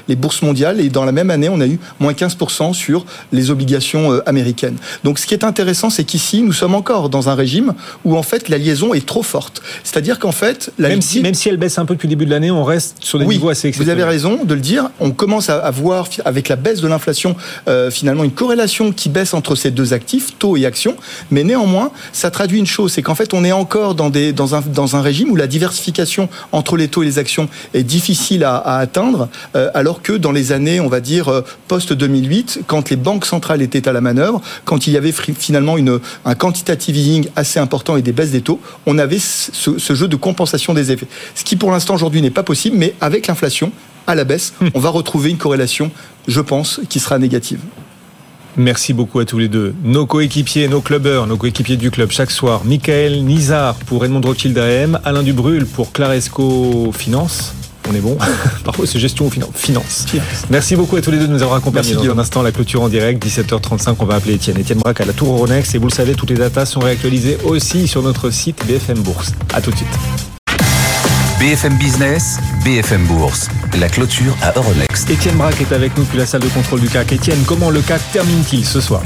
les bourses mondiales, et dans la même année, on a eu moins 15% sur les obligations américaines. Donc, ce qui est intéressant, c'est qu'ici, nous sommes encore dans un régime où en fait la liaison est trop forte. C'est-à-dire qu'en fait, la même, si, même si elle baisse un peu depuis le début de l'année, on reste sur des niveaux assez exceptionnels. Vous avez raison de le dire. On commence à, voir avec la baisse de l'inflation euh, finalement une corrélation qui baisse entre ces deux actifs, taux et actions. Mais néanmoins, ça traduit une chose, c'est qu'en fait on est encore dans, des, dans, un, dans un régime où la diversification entre les taux et les actions est difficile à, atteindre, euh, alors que dans les années, on va dire euh, post 2008, quand les banques centrales étaient à la manœuvre, quand il y avait finalement une, un quantitative easing assez important et des baisses des taux, on avait ce, jeu de compensation des effets. Ce qui pour l'instant aujourd'hui n'est pas possible, mais avec l'inflation à la baisse, hmm. on va retrouver une corrélation, je pense, qui sera négative. Merci beaucoup à tous les deux. Nos coéquipiers, nos clubbers, nos coéquipiers du club chaque soir. Michael Nizar pour Edmond Rothschild AM, Alain Dubrul pour Claresco Finance. On est bon. Parfois, c'est gestion ou finance. Merci beaucoup à tous les deux de nous avoir accompagnés. Dans un instant, la clôture en direct, 17h35, on va appeler Étienne. Étienne Braque à la Tour Euronext. Et vous le savez, toutes les datas sont réactualisées aussi sur notre site BFM Bourse. À tout de suite. BFM Business, BFM Bourse, la clôture à Euronext. Étienne Braque est avec nous depuis la salle de contrôle du CAC. Étienne, comment le CAC termine-t-il ce soir?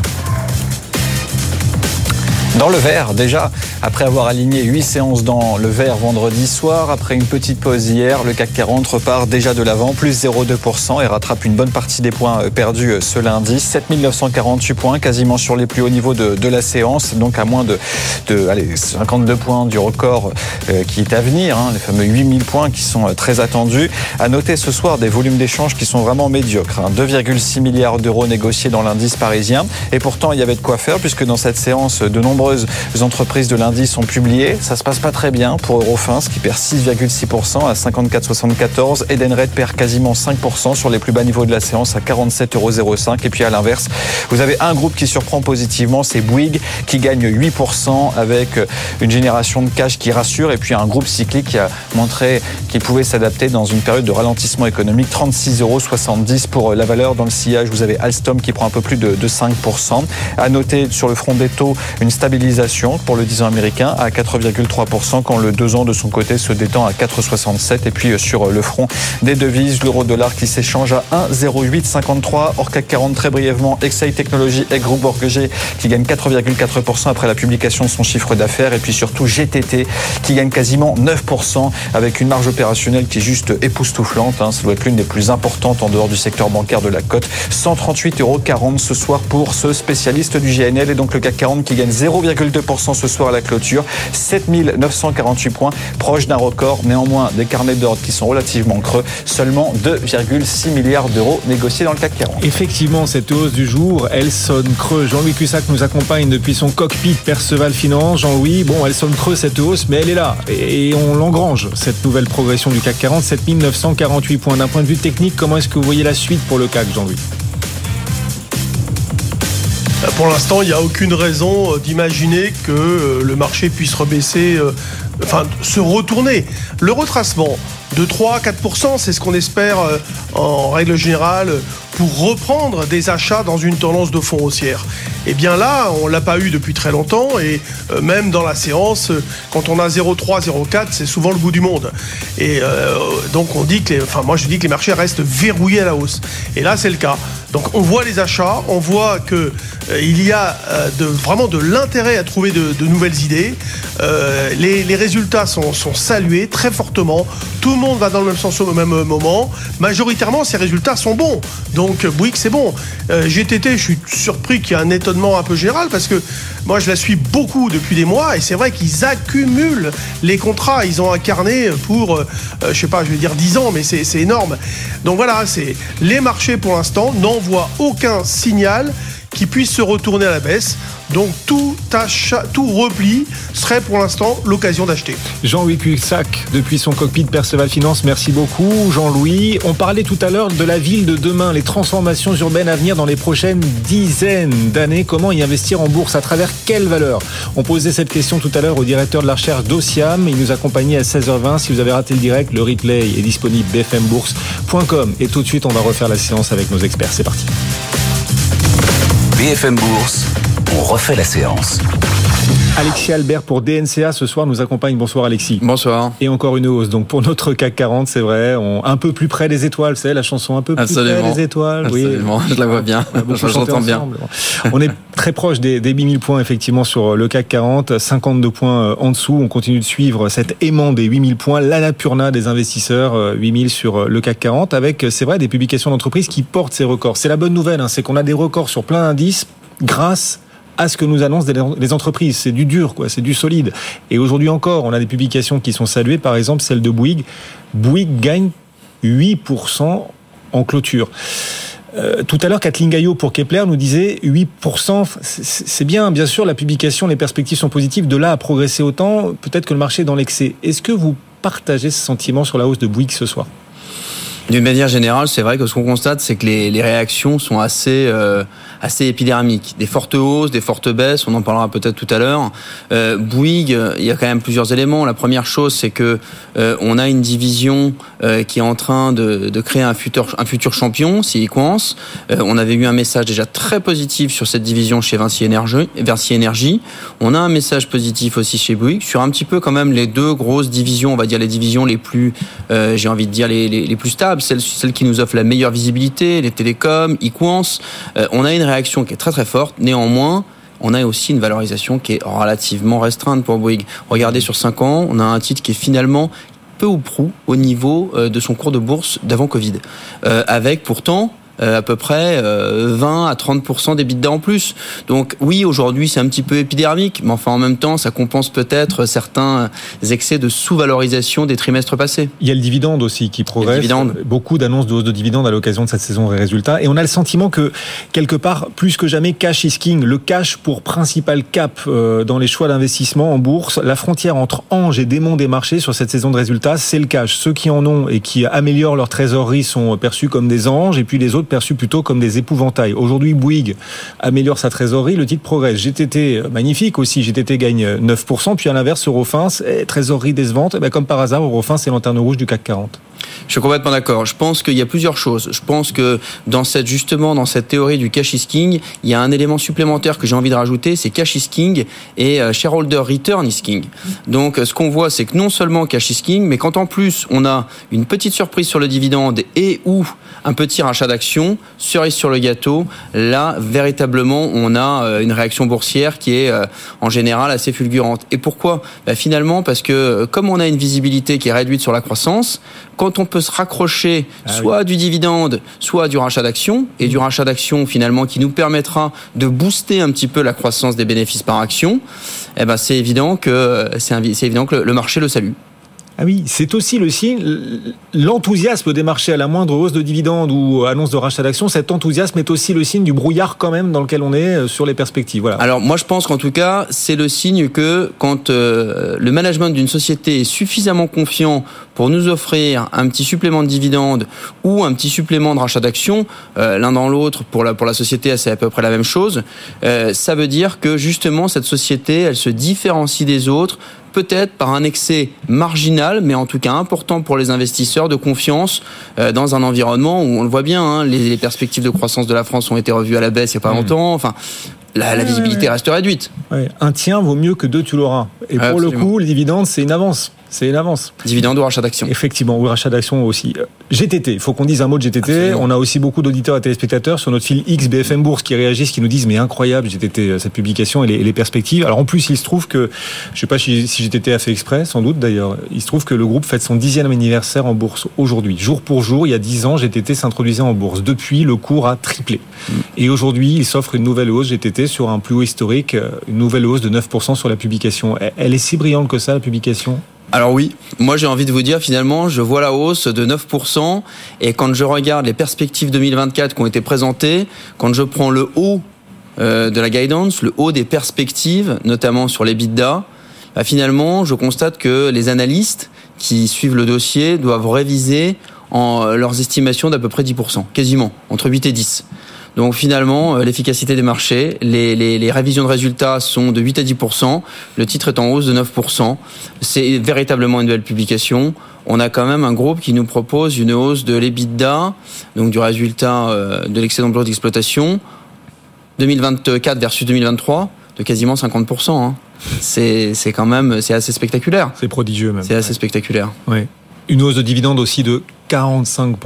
Dans le vert, déjà, après avoir aligné 8 séances dans le vert vendredi soir, après une petite pause hier, le CAC 40 repart déjà de l'avant, plus 0,2% et rattrape une bonne partie des points euh, perdus euh, ce lundi. 7948 points, quasiment sur les plus hauts niveaux de, de la séance, donc à moins de, de allez, 52 points du record euh, qui est à venir, hein, les fameux 8000 points qui sont très attendus. À noter ce soir des volumes d'échanges qui sont vraiment médiocres. Hein, 2,6 milliards d'euros négociés dans l'indice parisien. Et pourtant, il y avait de quoi faire puisque dans cette séance, de nombreux nombreuses entreprises de lundi sont publiées. Ça se passe pas très bien pour Eurofins qui perd 6,6% à 54,74. Edenred perd quasiment 5% sur les plus bas niveaux de la séance à 47,05 Et puis à l'inverse, vous avez un groupe qui surprend positivement, c'est Bouygues qui gagne 8% avec une génération de cash qui rassure. Et puis un groupe cyclique qui a montré qu'il pouvait s'adapter dans une période de ralentissement économique. 36,70 pour la valeur. Dans le sillage, vous avez Alstom qui prend un peu plus de 5%. À noter sur le front des taux une stabilité pour le 10 ans américain à 4,3% quand le 2 ans de son côté se détend à 4,67 et puis euh, sur le front des devises, l'euro-dollar qui s'échange à 1,0853 hors CAC 40 très brièvement, Excel Technologies et Groupe Borgegé qui gagne 4,4% après la publication de son chiffre d'affaires. Et puis surtout GTT qui gagne quasiment 9% avec une marge opérationnelle qui est juste époustouflante, hein. ça doit être l'une des plus importantes en dehors du secteur bancaire de la cote, 138,40 euros ce soir pour ce spécialiste du GNL et donc le CAC 40 qui gagne 0, 0,2% ce soir à la clôture, 7948 points, proche d'un record. Néanmoins, des carnets d'ordre qui sont relativement creux, seulement 2,6 milliards d'euros négociés dans le CAC 40. Effectivement, cette hausse du jour, elle sonne creux. Jean-Louis Cussac nous accompagne depuis son cockpit Perceval Finance. Jean-Louis, bon, elle sonne creux cette hausse, mais elle est là. Et on l'engrange, cette nouvelle progression du CAC 40, 7948 points. D'un point de vue technique, comment est-ce que vous voyez la suite pour le CAC, Jean-Louis? Pour l'instant, il n'y a aucune raison euh, d'imaginer que euh, le marché puisse rebaisser, enfin se retourner. Le retracement de 3 à 4% c'est ce qu'on espère en règle générale pour reprendre des achats dans une tendance de fond haussière. Et eh bien là, on l'a pas eu depuis très longtemps et même dans la séance, quand on a 0,3, 0,4, c'est souvent le bout du monde. Et donc on dit que, enfin moi je dis que les marchés restent verrouillés à la hausse. Et là c'est le cas. Donc on voit les achats, on voit que euh, il y a euh, vraiment de l'intérêt à trouver de, nouvelles idées. Euh, les, résultats sont, salués très fortement. Tout le monde va dans le même sens au même moment. Majoritairement, ces résultats sont bons. Bouygues, c'est bon. GTT, je suis surpris qu'il y ait un étonnement un peu général parce que moi, je la suis beaucoup depuis des mois et c'est vrai qu'ils accumulent les contrats. Ils ont incarné pour, je sais pas, je vais dire 10 ans, mais c'est énorme. Donc voilà, c'est les marchés pour l'instant n'envoient aucun signal qui puisse se retourner à la baisse. Donc tout achat, tout repli serait pour l'instant l'occasion d'acheter. Jean-Louis Cussac, depuis son cockpit Perceval Finance, merci beaucoup. Jean-Louis, on parlait tout à l'heure de la ville de demain, les transformations urbaines à venir dans les prochaines dizaines d'années. Comment y investir en bourse À travers quelle valeur On posait cette question tout à l'heure au directeur de la recherche d'Ociam. Il nous accompagnait à 16h20. Si vous avez raté le direct, le replay est disponible bfmbourse.com. Et tout de suite, on va refaire la séance avec nos experts. C'est parti. BFM Bourse, on refait la séance. Alexis Albert pour DNCA ce soir nous accompagne. Bonsoir Alexis. Bonsoir. Et encore une hausse. Donc pour notre CAC 40, c'est vrai, on, un peu plus près des étoiles, c'est la chanson un peu plus près des étoiles. Absolument, je la vois bien. je l'entends bien. On est très proche des, des 8000 points effectivement sur le CAC 40, 52 points euh, en dessous. On continue de suivre cet aimant des 8000 points, l'anapurna des investisseurs, 8000 euh, sur euh, le CAC 40, avec, c'est vrai, des publications d'entreprises qui portent ces records. C'est la bonne nouvelle, hein, c'est qu'on a des records sur plein d'indices grâce à ce que nous annoncent les entreprises. C'est du dur, quoi, c'est du solide. Et aujourd'hui encore, on a des publications qui sont saluées, par exemple celle de Bouygues. Bouygues gagne 8% en clôture. Euh, tout à l'heure, Kathleen Gaillot pour Kepler nous disait 8%, c'est bien, bien sûr, la publication, les perspectives sont positives. De là à progresser autant, peut-être que le marché est dans l'excès. Est-ce que vous partagez ce sentiment sur la hausse de Bouygues ce soir? D'une manière générale, c'est vrai que ce qu'on constate, c'est que les, réactions sont assez, euh, assez épidermiques. Des fortes hausses, des fortes baisses, on en parlera peut-être tout à l'heure. Euh, Bouygues, il y a quand même plusieurs éléments. La première chose, c'est que euh, on a une division euh, qui est en train de, de, créer un futur, un futur champion. Euh, on avait eu un message déjà très positif sur cette division chez Vinci Energy, Vinci Energy. On a un message positif aussi chez Bouygues sur un petit peu quand même les deux grosses divisions, on va dire les divisions les plus, j'ai envie de dire les, les, plus stables celle, celle qui nous offre la meilleure visibilité, les télécoms, Equance. On a une réaction qui est très très forte. Néanmoins, on a aussi une valorisation qui est relativement restreinte pour Bouygues. Regardez sur 5 ans, on a un titre qui est finalement peu ou prou au niveau euh, de son cours de bourse d'avant Covid. Euh, avec pourtant à peu près 20 euh, à 30 des bidas en plus. Donc oui, aujourd'hui c'est un petit peu épidermique, mais enfin en même temps ça compense peut-être certains excès de sous-valorisation des trimestres passés. Il y a le dividende aussi qui progresse. Beaucoup d'annonces de hausse de dividendes à l'occasion de cette saison de résultats. Et on a le sentiment que quelque part, plus que jamais, cash is king. Le cash pour principal cap euh, dans les choix d'investissement en bourse. La frontière entre ange et démon des marchés sur cette saison de résultats, c'est le cash. Ceux qui en ont et qui améliorent leur trésorerie sont perçus comme des anges, et puis les autres perçus plutôt comme des épouvantails. Aujourd'hui, Bouygues améliore sa trésorerie, le titre progresse. GTT, magnifique aussi, GTT gagne 9%, puis à l'inverse, Eurofins, trésorerie décevante, et bien comme par hasard, Eurofins, c'est lanterne rouge du CAC 40. Je suis complètement d'accord. Je pense qu'il y a plusieurs choses. Je pense que dans cette justement dans cette théorie du cash is king, il y a un élément supplémentaire que j'ai envie de rajouter, c'est cash is king et euh, shareholder return is king. Donc ce qu'on voit, c'est que non seulement cash is king, mais quand en plus on a une petite surprise sur le dividende et ou un petit rachat d'actions, cerise sur le gâteau, là véritablement on a euh, une réaction boursière qui est euh, en général assez fulgurante. Et pourquoi? Bah, Finalement parce que comme on a une visibilité qui est réduite sur la croissance, quand on peut se raccrocher ah soit du dividende, soit du rachat d'actions, et du rachat d'actions finalement qui nous permettra de booster un petit peu la croissance des bénéfices par action, eh ben c'est évident que c'est évident que le marché le salue. Ah oui, c'est aussi le signe, l'enthousiasme des marchés à la moindre hausse de dividendes ou annonce de rachat d'actions, cet enthousiasme est aussi le signe du brouillard quand même dans lequel on est euh, sur les perspectives. Voilà. Alors moi je pense qu'en tout cas, c'est le signe que quand euh, le management d'une société est suffisamment confiant pour nous offrir un petit supplément de dividendes ou un petit supplément de rachat d'actions, euh, l'un dans l'autre pour la, pour la société, c'est à peu près la même chose, ça veut dire que justement cette société, elle se différencie des autres peut-être par un excès marginal, mais en tout cas important pour les investisseurs, de confiance euh, dans un environnement où on le voit bien, hein, les, perspectives de croissance de la France ont été revues à la baisse il n'y a pas mmh. longtemps. Enfin, la, visibilité reste réduite. Un tien vaut mieux que deux, tu l'auras. Et pour le coup, les dividendes, c'est une avance. C'est une avance. Dividende ou rachat d'action. Effectivement, ou rachat d'action aussi. GTT, il faut qu'on dise un mot de GTT. On a aussi beaucoup d'auditeurs et téléspectateurs sur notre fil X BFM Bourse qui réagissent, qui nous disent mais incroyable GTT, euh, cette publication et les, perspectives. Alors en plus, il se trouve que, je sais pas si, GTT a fait exprès, sans doute d'ailleurs, il se trouve que le groupe fête son dixième anniversaire en bourse aujourd'hui. Jour pour jour, il y a dix ans, GTT s'introduisait en bourse. Depuis, le cours a triplé. Mm. Et aujourd'hui, il s'offre une nouvelle hausse GTT sur un plus haut historique, euh, une nouvelle hausse de 9% sur la publication. Elle est si brillante que ça, la publication? Alors oui, moi j'ai envie de vous dire finalement, je vois la hausse de 9% et quand je regarde les perspectives 2024 qui ont été présentées, quand je prends le haut euh, de la guidance, le haut des perspectives, notamment sur les bidas, bah, finalement je constate que les analystes qui suivent le dossier doivent réviser leurs estimations d'à peu près 10%, quasiment, entre 8 et 10. Donc finalement, euh, l'efficacité des marchés, les, les, les, révisions de résultats sont de 8 à 10% le titre est en hausse de 9% C'est véritablement une belle publication. On a quand même un groupe qui nous propose une hausse de l'EBITDA, donc du résultat euh, de l'excédent de d'exploitation, 2024 versus 2023, de quasiment 50% hein. C'est quand même c'est assez spectaculaire. C'est prodigieux même. C'est assez spectaculaire. Oui. Une hausse de dividende aussi de 45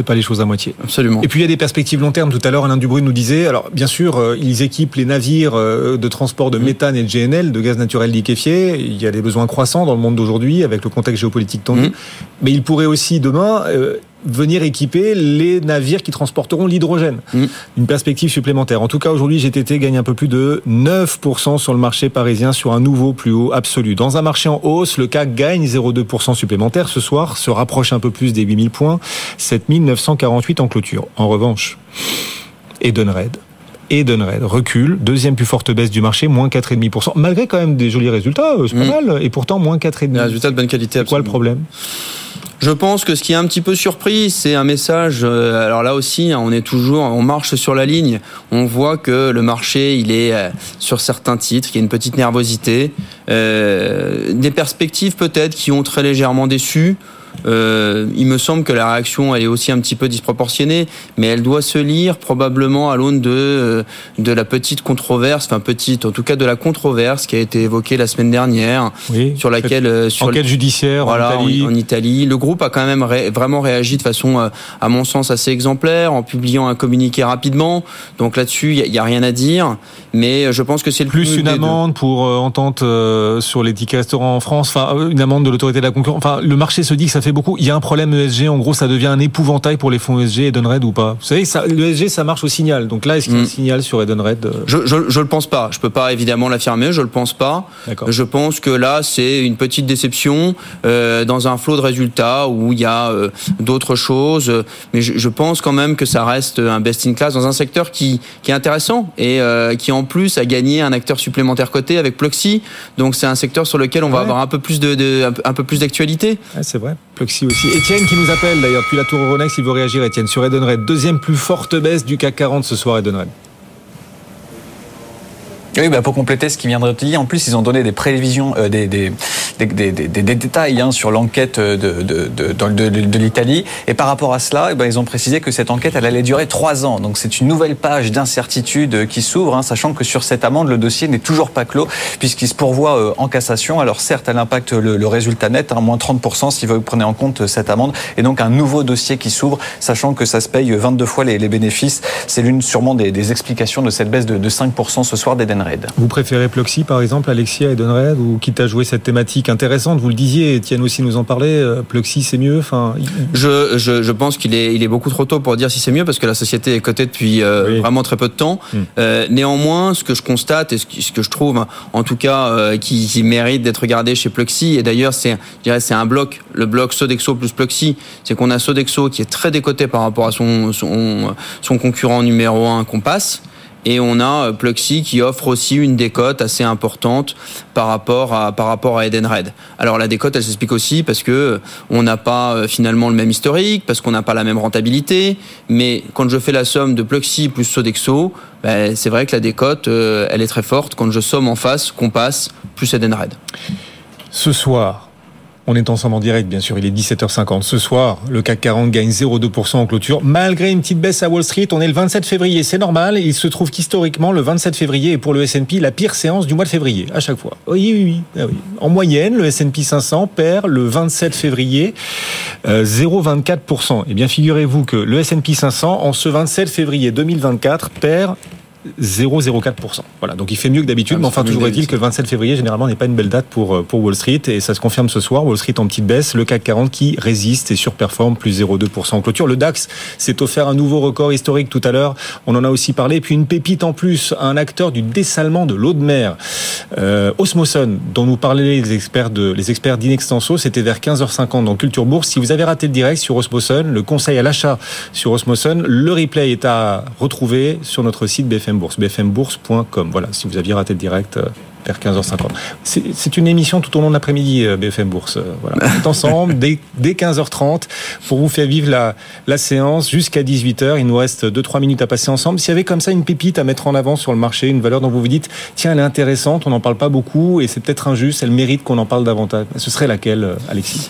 fait pas les choses à moitié. Absolument. Et puis il y a des perspectives long terme. Tout à l'heure, Alain Dubruy nous disait, alors bien sûr, euh, ils équipent les navires euh, de transport de mm. méthane et de GNL, de gaz naturel liquéfié. Il y a des besoins croissants dans le monde d'aujourd'hui avec le contexte géopolitique tendu. Mm. Mais ils pourraient aussi demain euh, venir équiper les navires qui transporteront l'hydrogène. Mm. Une perspective supplémentaire. En tout cas, aujourd'hui, GTT gagne un peu plus de 9% sur le marché parisien sur un nouveau plus haut absolu. Dans un marché en hausse, le CAC gagne 0,2% supplémentaire ce soir, se rapproche un peu plus des 8000 points, 7948 en clôture. En revanche, Edenred, Edenred recule, deuxième plus forte baisse du marché, moins 4,5%, malgré quand même des jolis résultats, euh, c'est pas mm. mal, et pourtant moins 4,5%. Des résultats de bonne qualité, C'est quoi le problème? Je pense que ce qui est un petit peu surpris, c'est un message. Euh, alors là aussi, hein, on est toujours, on marche sur la ligne. On voit que le marché, il est euh, sur certains titres, il y a une petite nervosité, euh, des perspectives peut-être qui ont très légèrement déçu. Euh, il me semble que la réaction elle est aussi un petit peu disproportionnée, mais elle doit se lire probablement à l'aune de euh, de la petite controverse, enfin petite, en tout cas de la controverse qui a été évoquée la semaine dernière, Oui. sur laquelle euh, sur Enquête judiciaire voilà, en Italie. en, en Italie. Le groupe a quand même ré- vraiment réagi de façon, euh, à mon sens, assez exemplaire, en publiant un communiqué rapidement. Donc là-dessus, il n'y a, rien à dire. Mais je pense que c'est le Plus une amende pour entente sur les tickets restaurants en France, enfin une amende de l'autorité de la concurrence. Enfin, le marché se dit que ça fait beaucoup. Il y a un problème ESG. En gros, ça devient un épouvantail pour les fonds ESG Edenred ou pas? Vous savez, ça, l'ESG, ça marche au signal. Donc là, est-ce qu'il y a un Mm. signal sur Edenred euh, Je, je, je le pense pas. Je peux pas évidemment l'affirmer. Je le pense pas. D'accord. Je pense que là, c'est une petite déception euh, dans un flot de résultats où il y a euh, d'autres choses. Mais je, je pense quand même que ça reste un best in class dans un secteur qui, qui est intéressant et euh, qui en plus a gagné un acteur supplémentaire coté avec Pluxee. Donc c'est un secteur sur lequel on va avoir un peu plus de, de un peu- un peu plus d'actualité. Ouais, c'est vrai. Pluxy aussi. Étienne qui nous appelle d'ailleurs depuis la tour Euronext, il veut réagir. Étienne sur Edenred, deuxième plus forte baisse du CAC 40 ce soir Edenred. Oui, bah pour compléter ce qui vient d'être dit, en plus ils ont donné des prévisions, euh, des, des, détails hein, sur l'enquête de, de, de, de, l'Italie. Et par rapport à cela, eh ben, ils ont précisé que cette enquête elle allait durer trois ans. Donc c'est une nouvelle page d'incertitude euh, qui s'ouvre, hein, sachant que sur cette amende le dossier n'est toujours pas clos puisqu'il se pourvoit euh, en cassation. Alors certes, elle impacte le, résultat net, hein, moins 30% si vous prenez en compte euh, cette amende, et donc un nouveau dossier qui s'ouvre, sachant que ça se paye 22 fois les, les bénéfices. C'est l'une sûrement des, explications de cette baisse de, de 5% ce soir d'Edenred. Vous préférez Pluxy par exemple, Alexia à Edenred, ou quitte à jouer cette thématique intéressante Vous le disiez, Étienne aussi nous en parlait. euh, Pluxy c'est mieux. Enfin, il- Je, je, je pense qu'il est, il est beaucoup trop tôt pour dire si c'est mieux parce que la société est cotée depuis euh, Oui. vraiment très peu de temps. Mm. Euh, néanmoins, ce que je constate et ce, que je trouve, en tout cas, euh, qui, qui mérite d'être regardé chez Pluxy, et d'ailleurs, c'est, je dirais, c'est un bloc, le bloc Sodexo plus Pluxy, c'est qu'on a Sodexo qui est très décoté par rapport à son, son, son concurrent numéro un Compass. Et on a euh, Pluxy qui offre aussi une décote assez importante par rapport à par rapport à Edenred. Alors la décote, elle s'explique aussi parce que euh, on n'a pas euh, finalement le même historique, parce qu'on n'a pas la même rentabilité. Mais quand je fais la somme de Pluxy plus Sodexo, ben, c'est vrai que la décote, elle est très forte quand je somme en face Compass plus Edenred. Ce soir, on est ensemble en direct, bien sûr, il est 17h50. Ce soir, le CAC 40 gagne 0,2% en clôture, malgré une petite baisse à Wall Street. On est le 27 février, c'est normal. Il se trouve qu'historiquement, le 27 février est pour le S&P la pire séance du mois de février, à chaque fois. Oui, oui, oui. Ah. En moyenne, le S&P 500 perd le 27 février euh, 0,24%. Eh bien, figurez-vous que le S&P 500, en ce 27 février 2024, perd 0,04%. Voilà, donc il fait mieux que d'habitude, Ah, mais enfin toujours est-il que le 27 février, généralement, n'est pas une belle date pour, euh, pour Wall Street, et ça se confirme ce soir. Wall Street en petite baisse, le CAC 40 qui résiste et surperforme, plus 0,2% en clôture. Le DAX s'est offert un nouveau record historique tout à l'heure, on en a aussi parlé, et puis une pépite en plus, un acteur du dessalement de l'eau de mer, euh, Osmoson, dont nous parlaient les experts de, les experts d'Inextenso, c'était vers 15h50 dans Culture Bourse. Si vous avez raté le direct sur Osmoson, le conseil à l'achat sur Osmoson, le replay est à retrouver sur notre site BFM Bourse, bfmbourse.com. Voilà, si vous aviez raté le direct euh, vers 15h50. C'est une émission tout au long de l'après-midi, euh, BFM Bourse. Euh, Voilà, on est ensemble dès, dès 15h30 pour vous faire vivre la, la séance jusqu'à 18h. Il nous reste 2-3 minutes à passer ensemble. S'il y avait comme ça une pépite à mettre en avant sur le marché, une valeur dont vous vous dites, tiens, elle est intéressante, on n'en parle pas beaucoup et c'est peut-être injuste, elle mérite qu'on en parle davantage. Ce serait laquelle, Alexis?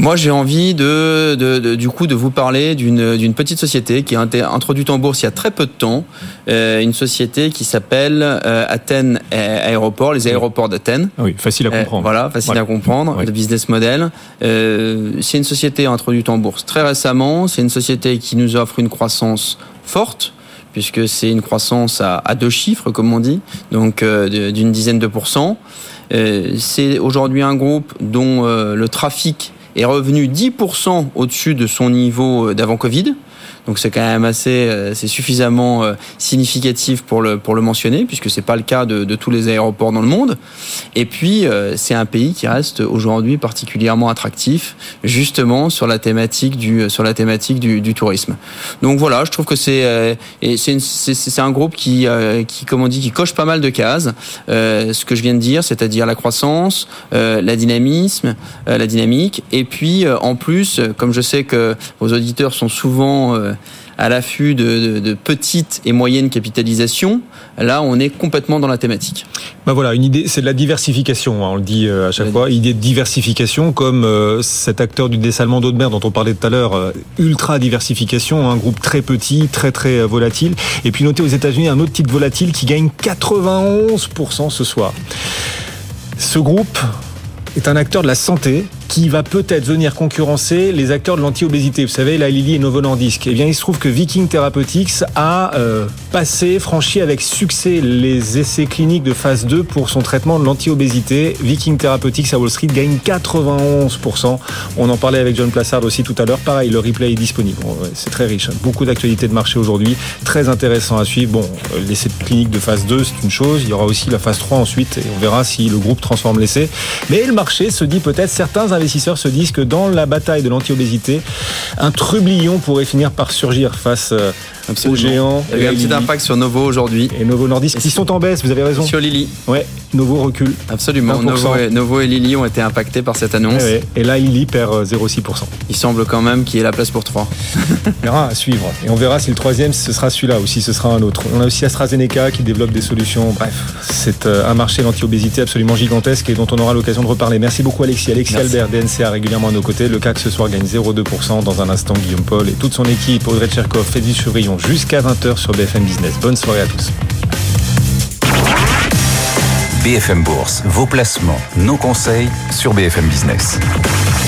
Moi, j'ai envie de, de, de- du coup de vous parler d'une petite société qui a été introduite en bourse il y a très peu de temps, euh, une société qui s'appelle euh, Athènes Aéroport, les aéroports d'Athènes. Ah Oui, facile à Euh, comprendre. voilà, facile à comprendre, le business model. Euh, c'est une société introduite en bourse très récemment. C'est une société qui nous offre une croissance forte puisque c'est une croissance à, à deux chiffres, comme on dit, donc euh, d'une dizaine de pourcents. Euh, c'est aujourd'hui un groupe dont euh, le trafic est revenu 10% au-dessus de son niveau d'avant Covid. Donc c'est quand même assez, c'est suffisamment significatif pour le pour le mentionner, puisque c'est pas le cas de, de, tous les aéroports dans le monde. Et puis c'est un pays qui reste aujourd'hui particulièrement attractif, justement sur la thématique du sur la thématique du, du tourisme. Donc voilà, je trouve que c'est c'est un groupe qui qui comme on dit qui coche pas mal de cases. ce que je viens de dire, c'est-à-dire la croissance, la dynamisme, la dynamique, et puis en plus, comme je sais que vos auditeurs sont souvent euh, à l'affût de, petites et moyennes capitalisations, là on est complètement dans la thématique. Ben voilà, une idée, c'est de la diversification, hein, on le dit euh, à chaque fois, idée de diversification comme euh, cet acteur du dessalement d'eau de mer dont on parlait tout à l'heure, ultra diversification, un groupe très petit, très très volatile. Et puis notez aux États-Unis un autre type volatile qui gagne 91% ce soir. Ce groupe est un acteur de la santé qui va peut-être venir concurrencer les acteurs de l'anti-obésité. Vous savez, la Lilly et Novo Nordisk. Eh bien, il se trouve que Viking Therapeutics a euh, passé, franchi avec succès les essais cliniques de phase 2 pour son traitement de l'anti-obésité. Viking Therapeutics à Wall Street gagne 91%. On en parlait avec John Plassard aussi tout à l'heure. Pareil, le replay est disponible. C'est très riche. Hein. Beaucoup d'actualités de marché aujourd'hui. Très intéressant à suivre. Bon, euh, l'essai clinique de phase 2, c'est une chose. Il y aura aussi la phase 3 ensuite et on verra si le groupe transforme l'essai. Mais le marché se dit peut-être certains se disent que dans la bataille de l'anti-obésité, un trublion pourrait finir par surgir face euh, aux géants. Il y a eu un petit impact sur Novo aujourd'hui. Et Novo Nordisk, qui sont en baisse, vous avez raison. Sur Lily. Ouais, Novo recule. Absolument. Novo et, Novo et, Lily ont été impactés par cette annonce. Et là, Lily perd 0,6%. Euh, Il semble quand même qu'il y ait la place pour 3. on verra à suivre. Et on verra si le troisième, ce sera celui-là ou si ce sera un autre. On a aussi AstraZeneca qui développe des solutions. Bref, c'est euh, un marché d'anti-obésité absolument gigantesque et dont on aura l'occasion de reparler. Merci beaucoup Alexis. Alexis Albert, DNCA régulièrement à nos côtés. Le CAC ce soir gagne 0,2% dans un instant. Guillaume Paul et toute son équipe, Audrey Tcherkov, Fedi Chevrillon jusqu'à 20h sur BFM Business. Bonne soirée à tous. BFM Bourse, vos placements, nos conseils sur BFM Business.